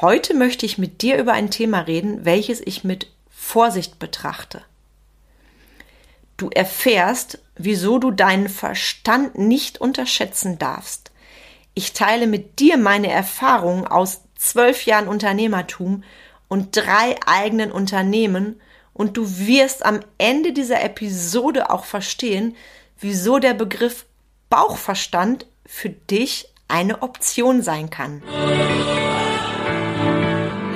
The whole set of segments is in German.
Heute möchte ich mit dir über ein Thema reden, welches ich mit Vorsicht betrachte. Du erfährst, wieso du deinen Verstand nicht unterschätzen darfst. Ich teile mit dir meine Erfahrungen aus zwölf Jahren Unternehmertum und drei eigenen Unternehmen und du wirst am Ende dieser Episode auch verstehen, wieso der Begriff Bauchverstand für dich eine Option sein kann.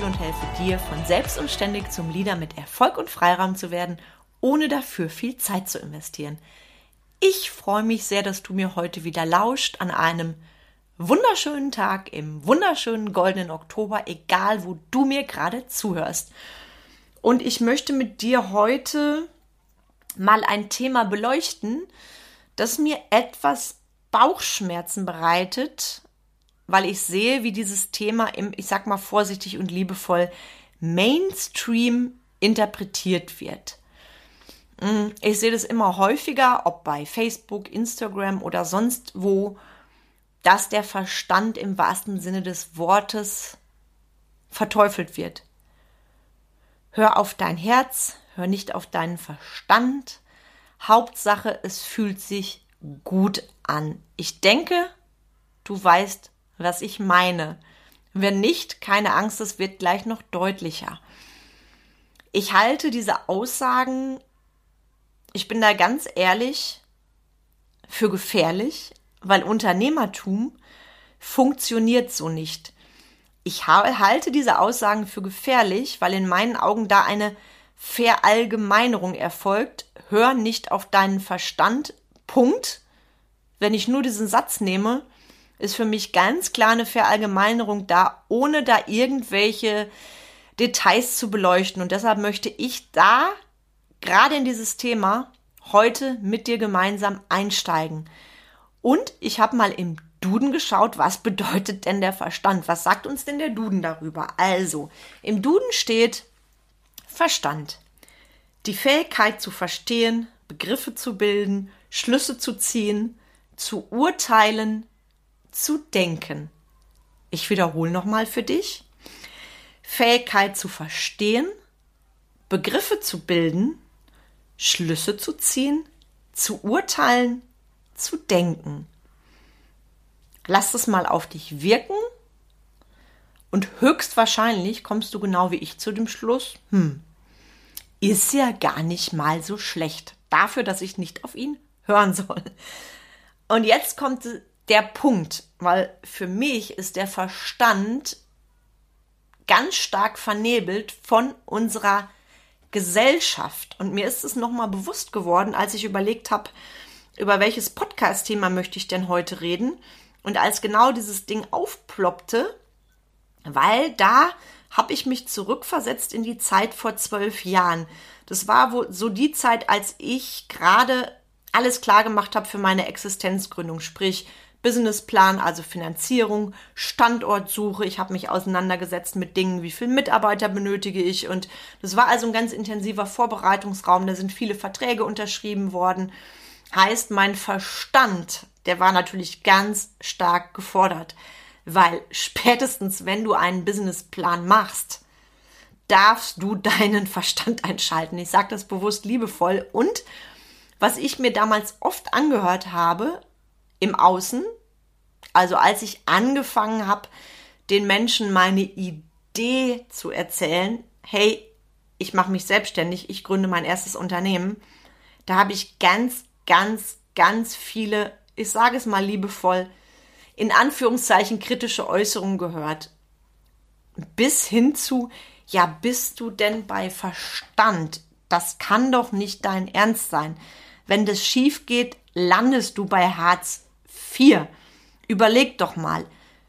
Breuer-Menzel und helfe dir, von selbst und ständig zum Leader mit Erfolg und Freiraum zu werden, ohne dafür viel Zeit zu investieren. Ich freue mich sehr, dass du mir heute wieder lauscht an einem wunderschönen Tag im wunderschönen goldenen Oktober, egal wo du mir gerade zuhörst. Und ich möchte mit dir heute mal ein Thema beleuchten, das mir etwas Bauchschmerzen bereitet, weil ich sehe, wie dieses Thema im, ich sag mal vorsichtig und liebevoll, Mainstream interpretiert wird. Mm, ich sehe das immer häufiger, ob bei Facebook, Instagram oder sonst wo, dass der Verstand im wahrsten Sinne des Wortes verteufelt wird. Hör auf dein Herz, hör nicht auf deinen Verstand. Hauptsache, es fühlt sich gut an. Ich denke, du weißt, was ich meine. Wenn nicht, keine Angst, es wird gleich noch deutlicher. Ich halte diese Aussagen, ich bin da ganz ehrlich, für gefährlich, weil Unternehmertum funktioniert so nicht. Ich halte diese Aussagen für gefährlich, weil in meinen Augen da eine Verallgemeinerung erfolgt. Hör nicht auf deinen Verstand. Punkt. Wenn ich nur diesen Satz nehme, ist für mich ganz klar eine Verallgemeinerung da, ohne da irgendwelche Details zu beleuchten. Und deshalb möchte ich da gerade in dieses Thema heute mit dir gemeinsam einsteigen. Und ich habe mal im Duden geschaut, was bedeutet denn der Verstand? Was sagt uns denn der Duden darüber? Also, im Duden steht Verstand. Die Fähigkeit zu verstehen, Begriffe zu bilden, Schlüsse zu ziehen, zu urteilen, zu denken. Ich wiederhole nochmal für dich. Fähigkeit zu verstehen, Begriffe zu bilden, Schlüsse zu ziehen, zu urteilen, zu denken. Lass es mal auf dich wirken und höchstwahrscheinlich kommst du genau wie ich zu dem Schluss, hm, ist ja gar nicht mal so schlecht dafür, dass ich nicht auf ihn hören soll. Und jetzt kommt der Punkt, weil für mich ist der Verstand ganz stark vernebelt von unserer Gesellschaft. Und mir ist es nochmal bewusst geworden, als ich überlegt habe, über welches Podcast-Thema möchte ich denn heute reden. Und als genau dieses Ding aufploppte, weil da habe ich mich zurückversetzt in die Zeit vor zwölf Jahren. Das war wo, so die Zeit, als ich gerade alles klar gemacht habe für meine Existenzgründung, sprich Businessplan, also Finanzierung, Standortsuche. Ich habe mich auseinandergesetzt mit Dingen, wie viele Mitarbeiter benötige ich. Und das war also ein ganz intensiver Vorbereitungsraum. Da sind viele Verträge unterschrieben worden. Heißt, mein Verstand, der war natürlich ganz stark gefordert. Weil spätestens, wenn du einen Businessplan machst, darfst du deinen Verstand einschalten. Ich sage das bewusst liebevoll. Und was ich mir damals oft angehört habe, im Außen. Also als ich angefangen habe, den Menschen meine Idee zu erzählen, hey, ich mache mich selbstständig, ich gründe mein erstes Unternehmen, da habe ich ganz, ganz, ganz viele, ich sage es mal liebevoll, in Anführungszeichen kritische Äußerungen gehört. Bis hin zu, ja, bist du denn bei Verstand? Das kann doch nicht dein Ernst sein. Wenn das schief geht, landest du bei Hartz Vier. Überleg doch mal,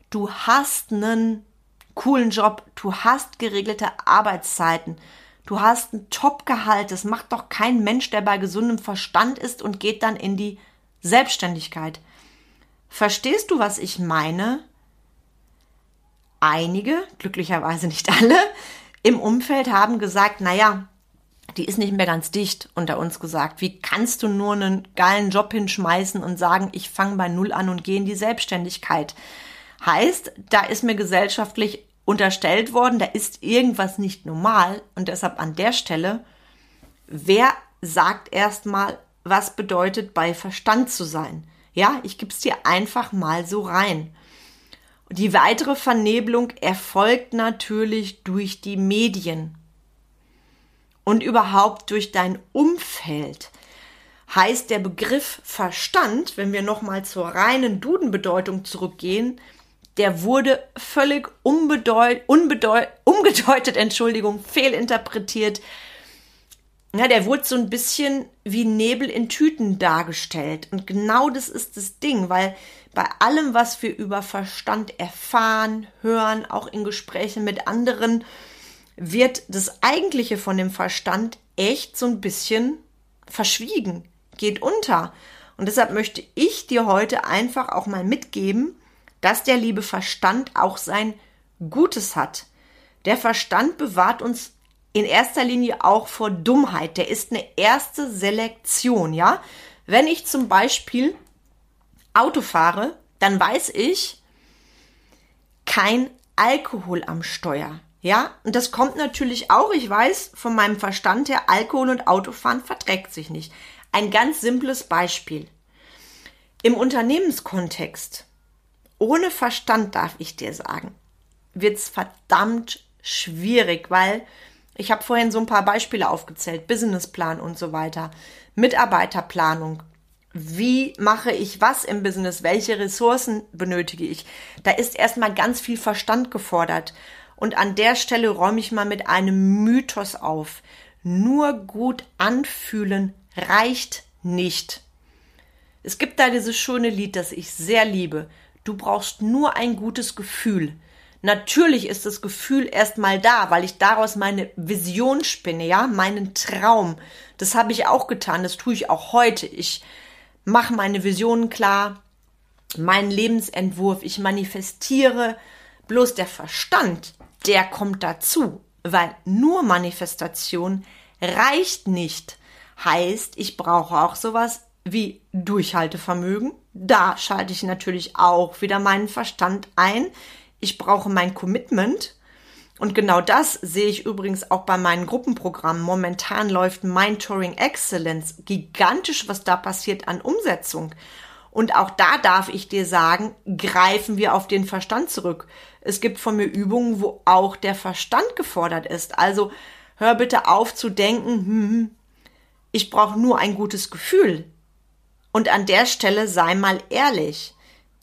du hast einen coolen Job, du hast geregelte Arbeitszeiten, du hast ein Top-Gehalt. Das macht doch kein Mensch, der bei gesundem Verstand ist und geht dann in die Selbstständigkeit. Verstehst du, was ich meine? Einige, glücklicherweise nicht alle, im Umfeld haben gesagt, naja, die ist nicht mehr ganz dicht unter uns gesagt. Wie kannst du nur einen geilen Job hinschmeißen und sagen, ich fange bei Null an und gehe in die Selbstständigkeit? Heißt, da ist mir gesellschaftlich unterstellt worden, da ist irgendwas nicht normal und deshalb an der Stelle, wer sagt erstmal, was bedeutet bei Verstand zu sein? Ja, ich gebe es dir einfach mal so rein. Die weitere Vernebelung erfolgt natürlich durch die Medien und überhaupt durch dein Umfeld. Heißt der Begriff Verstand, wenn wir nochmal zur reinen Dudenbedeutung zurückgehen, der wurde völlig unbedeut, unbedeut, umgedeutet, Entschuldigung, fehlinterpretiert. Ja, der wurde so ein bisschen wie Nebel in Tüten dargestellt. Und genau das ist das Ding, weil bei allem, was wir über Verstand erfahren, hören, auch in Gesprächen mit anderen, wird das Eigentliche von dem Verstand echt so ein bisschen verschwiegen, geht unter. Und deshalb möchte ich dir heute einfach auch mal mitgeben, dass der liebe Verstand auch sein Gutes hat. Der Verstand bewahrt uns in erster Linie auch vor Dummheit. Der ist eine erste Selektion, ja. Wenn ich zum Beispiel Auto fahre, dann weiß ich, kein Alkohol am Steuer. Ja, und das kommt natürlich auch, ich weiß von meinem Verstand her, Alkohol und Autofahren verträgt sich nicht. Ein ganz simples Beispiel. Im Unternehmenskontext, ohne Verstand darf ich dir sagen, wird's verdammt schwierig, weil ich habe vorhin so ein paar Beispiele aufgezählt, Businessplan und so weiter, Mitarbeiterplanung, wie mache ich was im Business, welche Ressourcen benötige ich. Da ist erstmal ganz viel Verstand gefordert. Und an der Stelle räume ich mal mit einem Mythos auf. Nur gut anfühlen reicht nicht. Es gibt da dieses schöne Lied, das ich sehr liebe. Du brauchst nur ein gutes Gefühl. Natürlich ist das Gefühl erstmal da, weil ich daraus meine Vision spinne, ja, meinen Traum. Das habe ich auch getan, das tue ich auch heute. Ich mache meine Visionen klar, meinen Lebensentwurf, ich manifestiere. Bloß der Verstand, der kommt dazu, weil nur Manifestation reicht nicht. Heißt, ich brauche auch sowas wie Durchhaltevermögen. Da schalte ich natürlich auch wieder meinen Verstand ein. Ich brauche mein Commitment. Und genau das sehe ich übrigens auch bei meinen Gruppenprogrammen. Momentan läuft Mentoring Excellence gigantisch, was da passiert an Umsetzung. Und auch da darf ich dir sagen, greifen wir auf den Verstand zurück. Es gibt von mir Übungen, wo auch der Verstand gefordert ist. Also hör bitte auf zu denken, hm, hm ich brauche nur ein gutes Gefühl. Und an der Stelle sei mal ehrlich.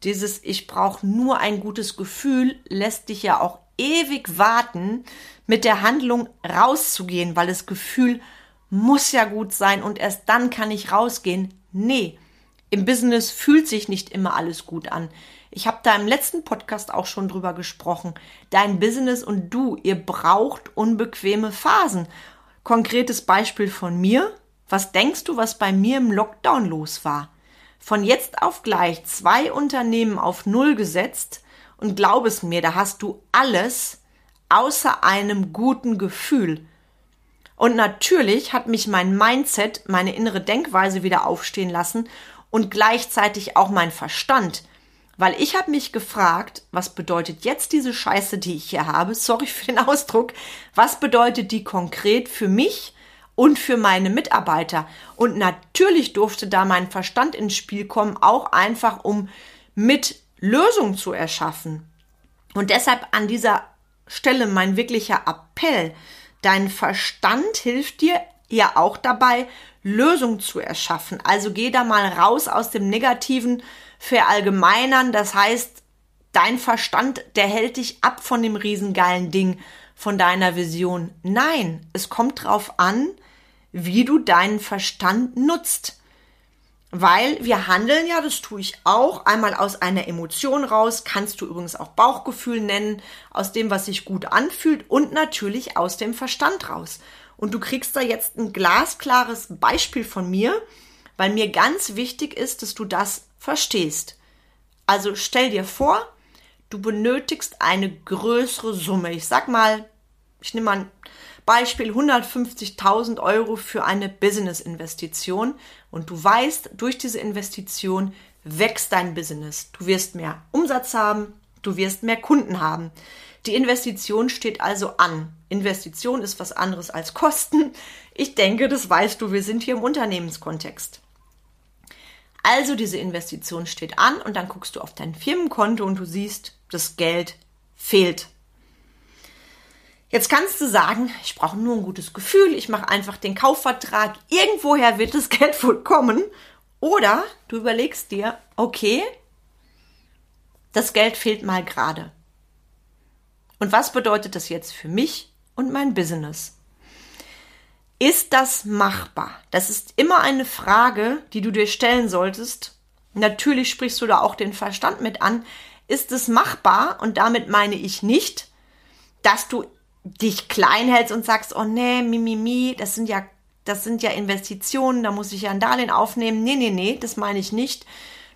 Dieses Ich brauche nur ein gutes Gefühl lässt dich ja auch ewig warten, mit der Handlung rauszugehen, weil das Gefühl muss ja gut sein und erst dann kann ich rausgehen. Nee, im Business fühlt sich nicht immer alles gut an. Ich habe da im letzten Podcast auch schon drüber gesprochen. Dein Business und du, ihr braucht unbequeme Phasen. Konkretes Beispiel von mir. Was denkst du, was bei mir im Lockdown los war? Von jetzt auf gleich zwei Unternehmen auf Null gesetzt und glaub es mir, da hast du alles außer einem guten Gefühl. Und natürlich hat mich mein Mindset, meine innere Denkweise wieder aufstehen lassen und gleichzeitig auch mein Verstand. Weil ich habe mich gefragt, was bedeutet jetzt diese Scheiße, die ich hier habe? Sorry für den Ausdruck. Was bedeutet die konkret für mich und für meine Mitarbeiter? Und natürlich durfte da mein Verstand ins Spiel kommen, auch einfach um mit Lösungen zu erschaffen. Und deshalb an dieser Stelle mein wirklicher Appell. Dein Verstand hilft dir ja auch dabei, Lösungen zu erschaffen. Also geh da mal raus aus dem Negativen verallgemeinern. Das heißt, dein Verstand, der hält dich ab von dem riesengeilen Ding, von deiner Vision. Nein, es kommt drauf an, wie du deinen Verstand nutzt. Weil wir handeln ja, das tue ich auch, einmal aus einer Emotion raus, kannst du übrigens auch Bauchgefühl nennen, aus dem, was sich gut anfühlt und natürlich aus dem Verstand raus. Und du kriegst da jetzt ein glasklares Beispiel von mir, weil mir ganz wichtig ist, dass du das verstehst. Also stell dir vor, du benötigst eine größere Summe. Ich sag mal, ich nehme mal ein Beispiel 150.000 Euro für eine Business-Investition und du weißt, durch diese Investition wächst dein Business. Du wirst mehr Umsatz haben, du wirst mehr Kunden haben. Die Investition steht also an. Investition ist was anderes als Kosten. Ich denke, das weißt du, wir sind hier im Unternehmenskontext. Also diese Investition steht an und dann guckst du auf dein Firmenkonto und du siehst, das Geld fehlt. Jetzt kannst du sagen, ich brauche nur ein gutes Gefühl, ich mache einfach den Kaufvertrag, irgendwoher wird das Geld wohl kommen. Oder du überlegst dir, okay, das Geld fehlt mal gerade. Und was bedeutet das jetzt für mich und mein Business? Ist das machbar? Das ist immer eine Frage, die du dir stellen solltest. Natürlich sprichst du da auch den Verstand mit an. Ist es machbar? Und damit meine ich nicht, dass du dich klein hältst und sagst, oh nee, mimimi, mi, mi, das sind ja, das sind ja Investitionen, da muss ich ja ein Darlehen aufnehmen. Nee, nee, nee, das meine ich nicht.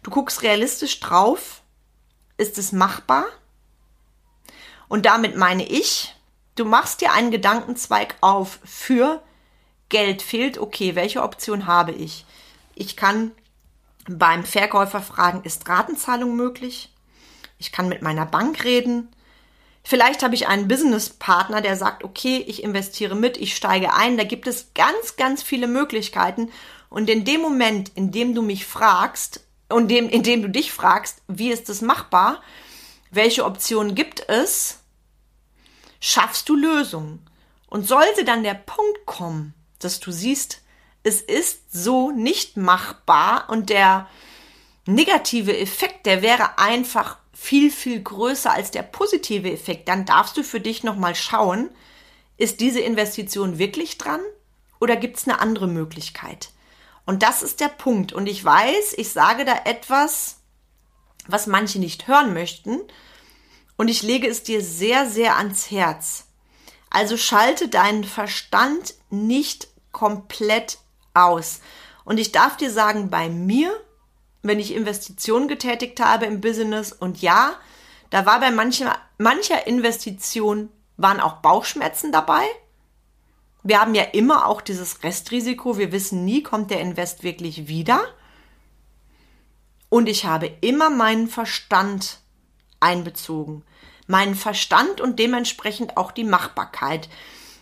Du guckst realistisch drauf. Ist es machbar? Und damit meine ich, du machst dir einen Gedankenzweig auf für Geld fehlt, okay, welche Option habe ich? Ich kann beim Verkäufer fragen, ist Ratenzahlung möglich? Ich kann mit meiner Bank reden. Vielleicht habe ich einen Businesspartner, der sagt, okay, ich investiere mit, ich steige ein. Da gibt es ganz, ganz viele Möglichkeiten. Und in dem Moment, in dem du mich fragst, und dem, in dem du dich fragst, wie ist das machbar? Welche Optionen gibt es? Schaffst du Lösungen? Und sollte dann der Punkt kommen, dass du siehst, es ist so nicht machbar und der negative Effekt, der wäre einfach viel, viel größer als der positive Effekt. Dann darfst du für dich nochmal schauen, ist diese Investition wirklich dran oder gibt es eine andere Möglichkeit? Und das ist der Punkt. Und ich weiß, ich sage da etwas, was manche nicht hören möchten. Und ich lege es dir sehr, sehr ans Herz. Also schalte deinen Verstand nicht komplett aus. Und ich darf dir sagen, bei mir, wenn ich Investitionen getätigt habe im Business, und ja, da war bei mancher, mancher Investition waren auch Bauchschmerzen dabei. Wir haben ja immer auch dieses Restrisiko. Wir wissen nie, kommt der Invest wirklich wieder. Und ich habe immer meinen Verstand einbezogen. Meinen Verstand und dementsprechend auch die Machbarkeit.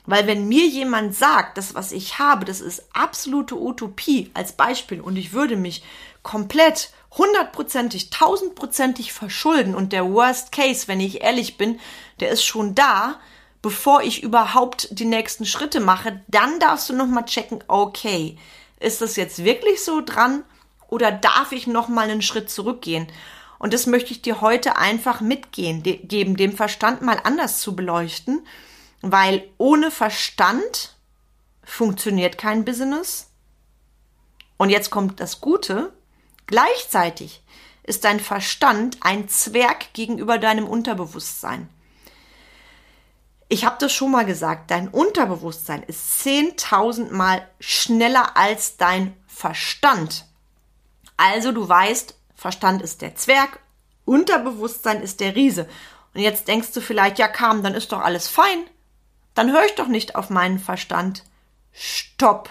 Weil wenn mir jemand sagt, das, was ich habe, das ist absolute Utopie als Beispiel und ich würde mich komplett hundertprozentig, tausendprozentig verschulden und der Worst Case, wenn ich ehrlich bin, der ist schon da, bevor ich überhaupt die nächsten Schritte mache, dann darfst du nochmal checken, okay, ist das jetzt wirklich so dran oder darf ich nochmal einen Schritt zurückgehen? Und das möchte ich dir heute einfach mitgehen, geben, dem Verstand mal anders zu beleuchten weil ohne Verstand funktioniert kein Business. Und jetzt kommt das Gute. Gleichzeitig ist dein Verstand ein Zwerg gegenüber deinem Unterbewusstsein. Ich habe das schon mal gesagt, dein Unterbewusstsein ist 10.000 Mal schneller als dein Verstand. Also du weißt, Verstand ist der Zwerg, Unterbewusstsein ist der Riese. Und jetzt denkst du vielleicht, ja, kam, dann ist doch alles fein dann höre ich doch nicht auf meinen Verstand. Stopp.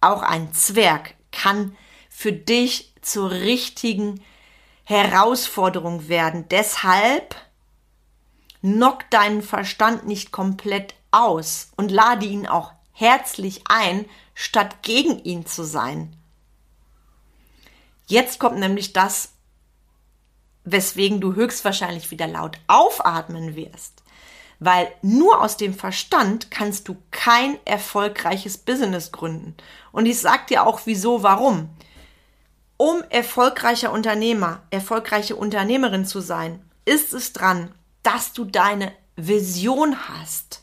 Auch ein Zwerg kann für dich zur richtigen Herausforderung werden. Deshalb knock deinen Verstand nicht komplett aus und lade ihn auch herzlich ein, statt gegen ihn zu sein. Jetzt kommt nämlich das, weswegen du höchstwahrscheinlich wieder laut aufatmen wirst weil nur aus dem Verstand kannst du kein erfolgreiches Business gründen. Und ich sag dir auch wieso, warum. Um erfolgreicher Unternehmer, erfolgreiche Unternehmerin zu sein, ist es dran, dass du deine Vision hast,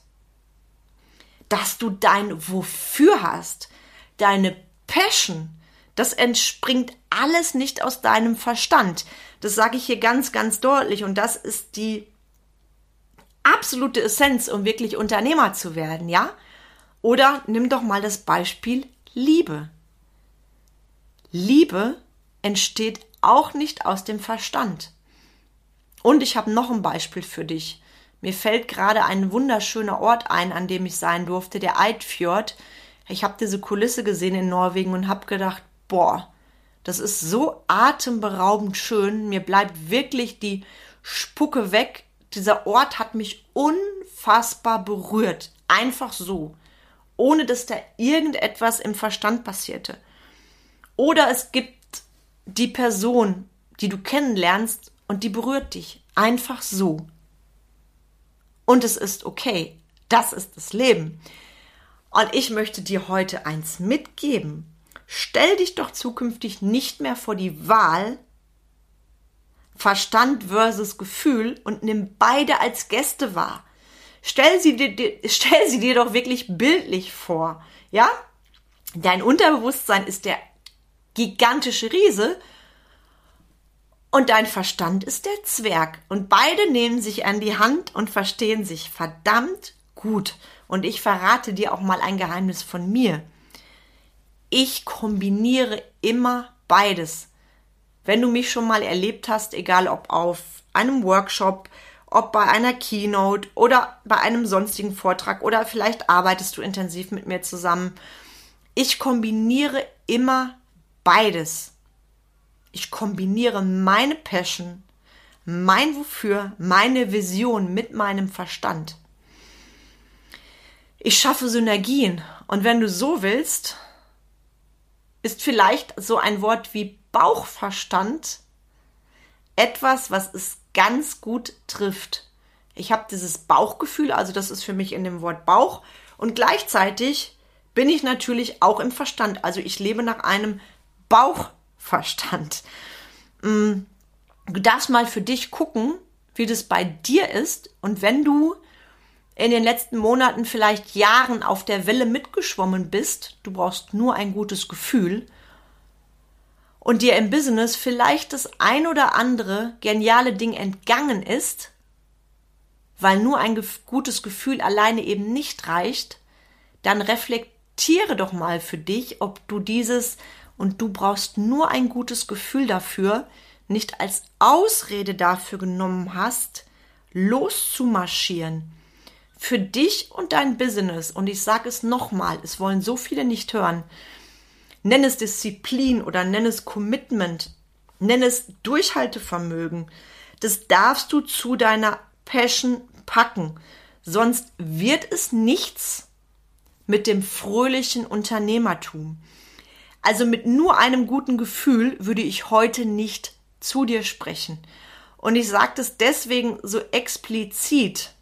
dass du dein Wofür hast, deine Passion. Das entspringt alles nicht aus deinem Verstand. Das sage ich hier ganz, ganz deutlich. Und das ist die absolute Essenz, um wirklich Unternehmer zu werden, ja? Oder nimm doch mal das Beispiel Liebe. Liebe entsteht auch nicht aus dem Verstand. Und ich habe noch ein Beispiel für dich. Mir fällt gerade ein wunderschöner Ort ein, an dem ich sein durfte, der Eidfjord. Ich habe diese Kulisse gesehen in Norwegen und habe gedacht, boah, das ist so atemberaubend schön. Mir bleibt wirklich die Spucke weg. Dieser Ort hat mich unfassbar berührt. Einfach so. Ohne dass da irgendetwas im Verstand passierte. Oder es gibt die Person, die du kennenlernst und die berührt dich. Einfach so. Und es ist okay. Das ist das Leben. Und ich möchte dir heute eins mitgeben. Stell dich doch zukünftig nicht mehr vor die Wahl Verstand versus Gefühl und nimm beide als Gäste wahr. Stell sie dir, stell sie dir doch wirklich bildlich vor. Ja? Dein Unterbewusstsein ist der gigantische Riese und dein Verstand ist der Zwerg. Und beide nehmen sich an die Hand und verstehen sich verdammt gut. Und ich verrate dir auch mal ein Geheimnis von mir. Ich kombiniere immer beides. Wenn du mich schon mal erlebt hast, egal ob auf einem Workshop, ob bei einer Keynote oder bei einem sonstigen Vortrag oder vielleicht arbeitest du intensiv mit mir zusammen. Ich kombiniere immer beides. Ich kombiniere meine Passion, mein Wofür, meine Vision mit meinem Verstand. Ich schaffe Synergien. Und wenn du so willst, ist vielleicht so ein Wort wie Bauchverstand etwas, was es ganz gut trifft. Ich habe dieses Bauchgefühl, also das ist für mich in dem Wort Bauch. Und gleichzeitig bin ich natürlich auch im Verstand. Also ich lebe nach einem Bauchverstand. Mm, du darfst mal für dich gucken, wie das bei dir ist. Und wenn du in den letzten Monaten, vielleicht Jahren auf der Welle mitgeschwommen bist, du brauchst nur ein gutes Gefühl und dir im Business vielleicht das ein oder andere geniale Ding entgangen ist, weil nur ein gutes Gefühl alleine eben nicht reicht, dann reflektiere doch mal für dich, ob du dieses und du brauchst nur ein gutes Gefühl dafür, nicht als Ausrede dafür genommen hast, loszumarschieren. Für dich und dein Business, und ich sage es nochmal, es wollen so viele nicht hören, nenn es Disziplin oder nenn es Commitment, nenn es Durchhaltevermögen, das darfst du zu deiner Passion packen, sonst wird es nichts mit dem fröhlichen Unternehmertum. Also mit nur einem guten Gefühl würde ich heute nicht zu dir sprechen. Und ich sage das deswegen so explizit,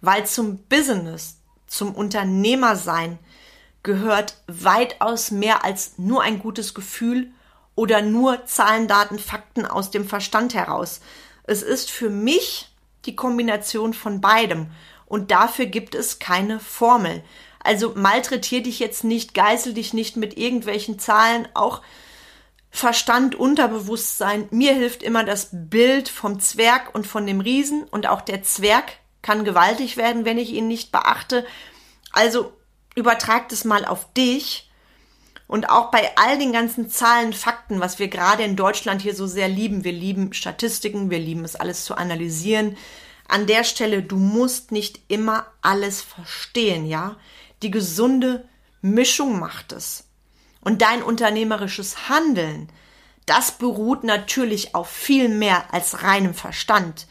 weil zum Business, zum Unternehmersein gehört weitaus mehr als nur ein gutes Gefühl oder nur Zahlen, Daten, Fakten aus dem Verstand heraus. Es ist für mich die Kombination von beidem und dafür gibt es keine Formel. Also malträtier dich jetzt nicht, geißel dich nicht mit irgendwelchen Zahlen, auch Verstand, Unterbewusstsein. Mir hilft immer das Bild vom Zwerg und von dem Riesen und auch der Zwerg kann gewaltig werden, wenn ich ihn nicht beachte. Also übertrag das mal auf dich und auch bei all den ganzen Zahlen, Fakten, was wir gerade in Deutschland hier so sehr lieben. Wir lieben Statistiken, wir lieben es alles zu analysieren. An der Stelle, du musst nicht immer alles verstehen, ja? Die gesunde Mischung macht es. Und dein unternehmerisches Handeln, das beruht natürlich auf viel mehr als reinem Verstand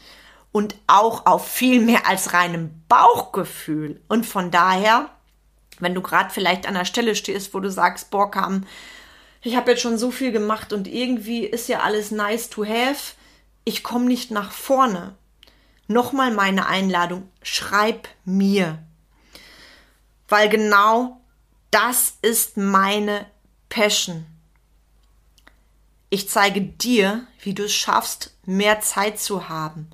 und auch auf viel mehr als reinem Bauchgefühl. Und von daher, wenn du gerade vielleicht an der Stelle stehst, wo du sagst, boah, kam, ich habe jetzt schon so viel gemacht und irgendwie ist ja alles nice to have, ich komme nicht nach vorne. Nochmal meine Einladung, schreib mir weil genau das ist meine Passion. Ich zeige dir, wie du es schaffst, mehr Zeit zu haben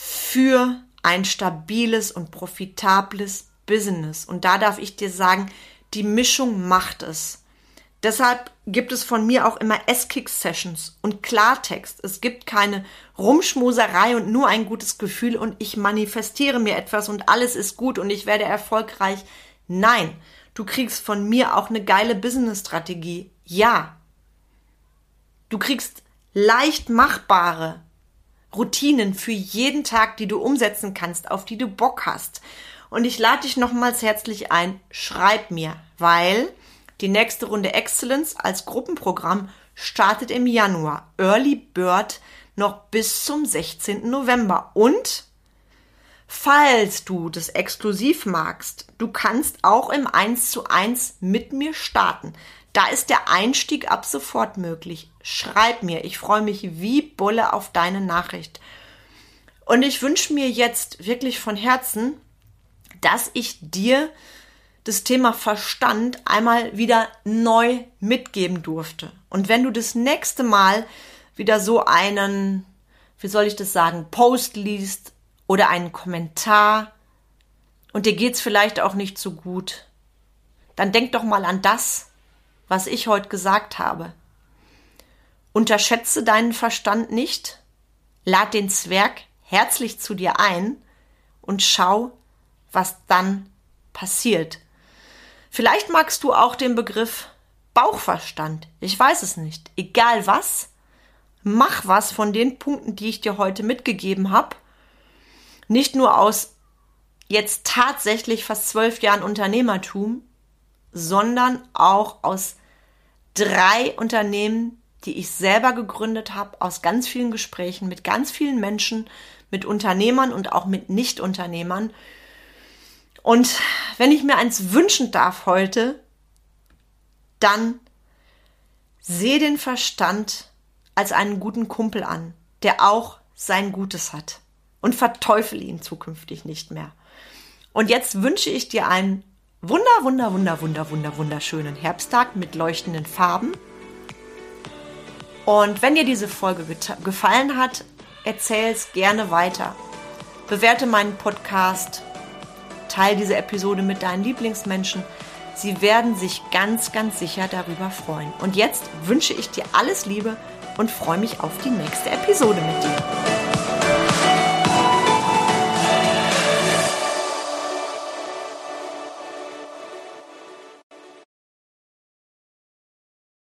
für ein stabiles und profitables Business. Und da darf ich dir sagen, die Mischung macht es. Deshalb gibt es von mir auch immer S-Kick-Sessions und Klartext. Es gibt keine Rumschmuserei und nur ein gutes Gefühl und ich manifestiere mir etwas und alles ist gut und ich werde erfolgreich. Nein, du kriegst von mir auch eine geile Business-Strategie. Ja. Du kriegst leicht machbare Routinen für jeden Tag, die du umsetzen kannst, auf die du Bock hast. Und ich lade dich nochmals herzlich ein, schreib mir, weil die nächste Runde Excellence als Gruppenprogramm startet im Januar. Early Bird noch bis zum 16. November. Und falls du das exklusiv magst, du kannst auch im 1 zu 1 mit mir starten. Da ist der Einstieg ab sofort möglich. Schreib mir. Ich freue mich wie Bulle auf deine Nachricht. Und ich wünsche mir jetzt wirklich von Herzen, dass ich dir das Thema Verstand einmal wieder neu mitgeben durfte. Und wenn du das nächste Mal wieder so einen, wie soll ich das sagen, Post liest oder einen Kommentar und dir geht's vielleicht auch nicht so gut, dann denk doch mal an das, was ich heute gesagt habe. Unterschätze deinen Verstand nicht, lad den Zwerg herzlich zu dir ein und schau, was dann passiert. Vielleicht magst du auch den Begriff Bauchverstand. Ich weiß es nicht. Egal was, mach was von den Punkten, die ich dir heute mitgegeben habe. Nicht nur aus jetzt tatsächlich fast zwölf Jahren Unternehmertum, sondern auch aus drei Unternehmen, die ich selber gegründet habe, aus ganz vielen Gesprächen mit ganz vielen Menschen, mit Unternehmern und auch mit Nichtunternehmern. Und wenn ich mir eins wünschen darf heute, dann sehe den Verstand als einen guten Kumpel an, der auch sein Gutes hat und verteufel ihn zukünftig nicht mehr. Und jetzt wünsche ich dir einen wunder, wunder, wunder, wunder, wunder, wunderschönen Herbsttag mit leuchtenden Farben. Und wenn dir diese Folge gefallen hat, erzähl es gerne weiter. Bewerte meinen Podcast Teil diese Episode mit deinen Lieblingsmenschen. Sie werden sich ganz, ganz sicher darüber freuen. Und jetzt wünsche ich dir alles Liebe und freue mich auf die nächste Episode mit dir.